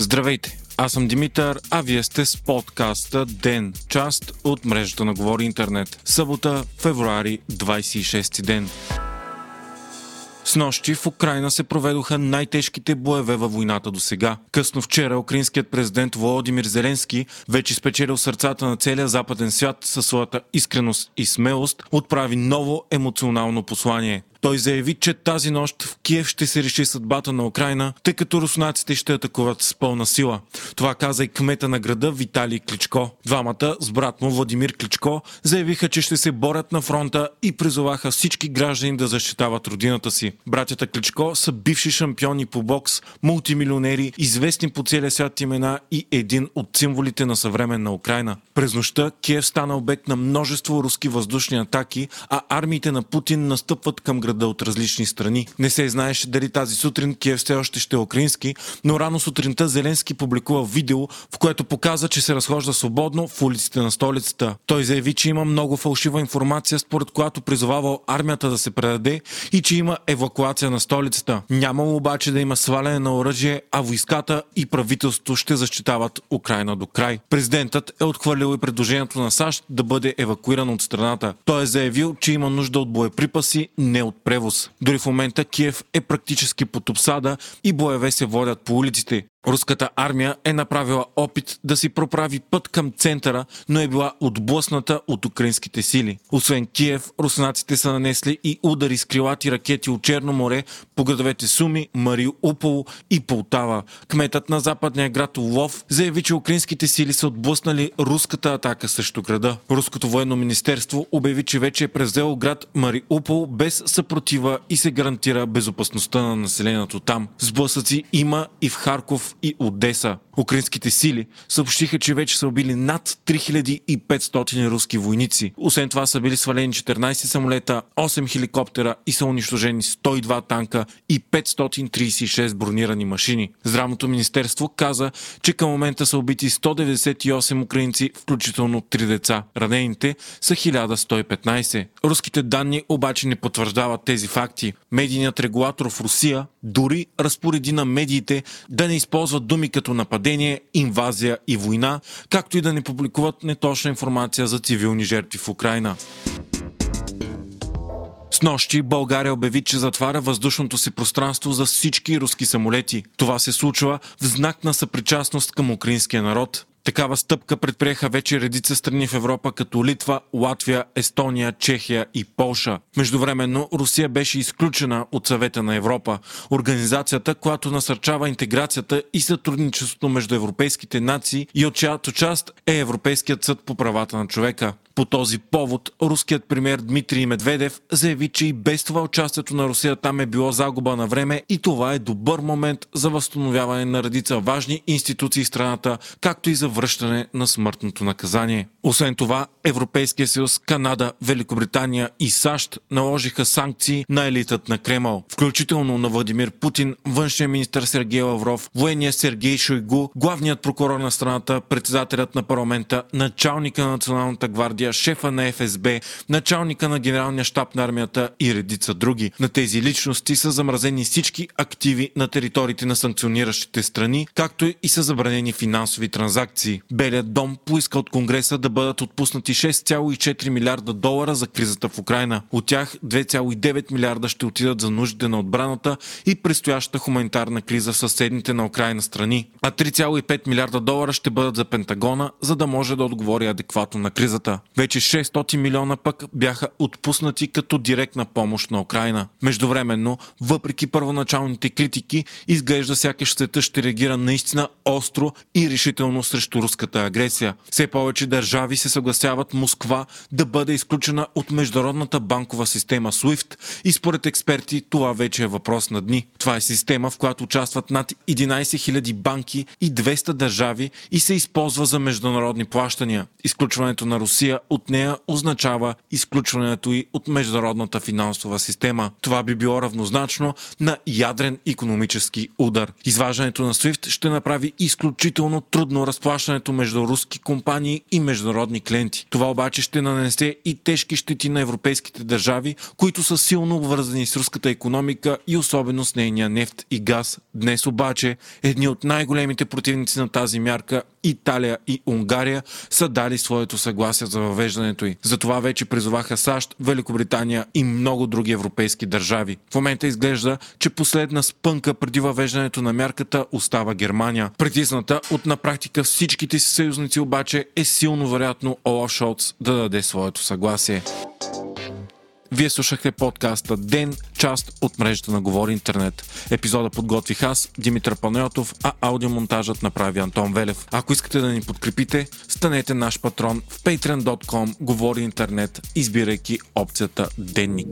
Здравейте! Аз съм Димитър, а вие сте с подкаста ДЕН, част от мрежата на Говори Интернет. Събота, февруари, 26 ден. С нощи в Украина се проведоха най-тежките боеве във войната до сега. Късно вчера украинският президент Володимир Зеленски, вече спечелил сърцата на целия западен свят със своята искреност и смелост, отправи ново емоционално послание. Той заяви, че тази нощ в Киев ще се реши съдбата на Украина, тъй като руснаците ще атакуват с пълна сила. Това каза и кмета на града Виталий Кличко. Двамата с брат му Владимир Кличко заявиха, че ще се борят на фронта и призоваха всички граждани да защитават родината си. Братята Кличко са бивши шампиони по бокс, мултимилионери, известни по целия свят имена и един от символите на съвременна Украина. През нощта Киев стана обект на множество руски въздушни атаки, а армиите на Путин настъпват към града от различни страни. Не се знаеше дали тази сутрин Киев все още ще е украински, но рано сутринта Зеленски публикува видео, в което показа, че се разхожда свободно в улиците на столицата. Той заяви, че има много фалшива информация, според която призовавал армията да се предаде и че има евакуация на столицата. Нямало обаче да има сваляне на оръжие, а войската и правителството ще защитават Украина до край. Президентът е отхвърлил и предложението на САЩ да бъде евакуиран от страната. Той е заявил, че има нужда от боеприпаси, не от превоз. Дори в момента Киев е практически под обсада и боеве се водят по улиците. Руската армия е направила опит да си проправи път към центъра, но е била отблъсната от украинските сили. Освен Киев, руснаците са нанесли и удари с крилати ракети от Черно море по градовете Суми, Мариуполо и Полтава. Кметът на западния град Лов заяви, че украинските сили са отблъснали руската атака срещу града. Руското военно министерство обяви, че вече е превзело град Мариупол без съпротива и се гарантира безопасността на населението там. Сблъсъци има и в Харков и Одеса. Украинските сили съобщиха, че вече са убили над 3500 руски войници. Освен това са били свалени 14 самолета, 8 хеликоптера и са унищожени 102 танка и 536 бронирани машини. Здравното министерство каза, че към момента са убити 198 украинци, включително 3 деца. Ранените са 1115. Руските данни обаче не потвърждават тези факти. Медийният регулатор в Русия дори разпореди на медиите да не използват думи като нападение, инвазия и война, както и да не публикуват неточна информация за цивилни жертви в Украина. С нощи България обяви, че затваря въздушното си пространство за всички руски самолети. Това се случва в знак на съпричастност към украинския народ. Такава стъпка предприеха вече редица страни в Европа, като Литва, Латвия, Естония, Чехия и Полша. Междувременно Русия беше изключена от съвета на Европа, организацията, която насърчава интеграцията и сътрудничеството между европейските нации и от чиято част е Европейският съд по правата на човека. По този повод руският премьер Дмитрий Медведев заяви, че и без това участието на Русия там е било загуба на време и това е добър момент за възстановяване на редица важни институции в страната, както и за връщане на смъртното наказание. Освен това, Европейския съюз, Канада, Великобритания и САЩ наложиха санкции на елитът на Кремъл, включително на Владимир Путин, външния министр Сергей Лавров, военния Сергей Шойгу, главният прокурор на страната, председателят на парламента, началника на Националната гвардия, шефа на ФСБ, началника на генералния щаб на армията и редица други. На тези личности са замразени всички активи на териториите на санкциониращите страни, както и са забранени финансови транзакции. Белият дом поиска от Конгреса да бъдат отпуснати 6,4 милиарда долара за кризата в Украина. От тях 2,9 милиарда ще отидат за нуждите на отбраната и предстоящата хуманитарна криза в съседните на Украина страни. А 3,5 милиарда долара ще бъдат за Пентагона, за да може да отговори адекватно на кризата. Вече 600 милиона пък бяха отпуснати като директна помощ на Украина. Междувременно, въпреки първоначалните критики, изглежда сякаш света ще реагира наистина остро и решително срещу руската агресия. Все повече държави се съгласяват Москва да бъде изключена от международната банкова система SWIFT и според експерти това вече е въпрос на дни. Това е система, в която участват над 11 000 банки и 200 държави и се използва за международни плащания. Изключването на Русия от нея означава изключването й от международната финансова система. Това би било равнозначно на ядрен економически удар. Изваждането на SWIFT ще направи изключително трудно разплащането между руски компании и международни клиенти. Това обаче ще нанесе и тежки щети на европейските държави, които са силно обвързани с руската економика и особено с нейния нефт и газ. Днес обаче едни от най-големите противници на тази мярка Италия и Унгария са дали своето съгласие за въвеждането й. Затова вече призоваха САЩ, Великобритания и много други европейски държави. В момента изглежда, че последна спънка преди въвеждането на мярката остава Германия. Притисната от на практика всичките си съюзници обаче е силно вероятно Олаф Шолц да даде своето съгласие. Вие слушахте подкаста Ден, част от мрежата на Говори Интернет. Епизода подготвих аз, Димитър Панайотов, а аудиомонтажът направи Антон Велев. Ако искате да ни подкрепите, станете наш патрон в patreon.com Говори Интернет, избирайки опцията Денник.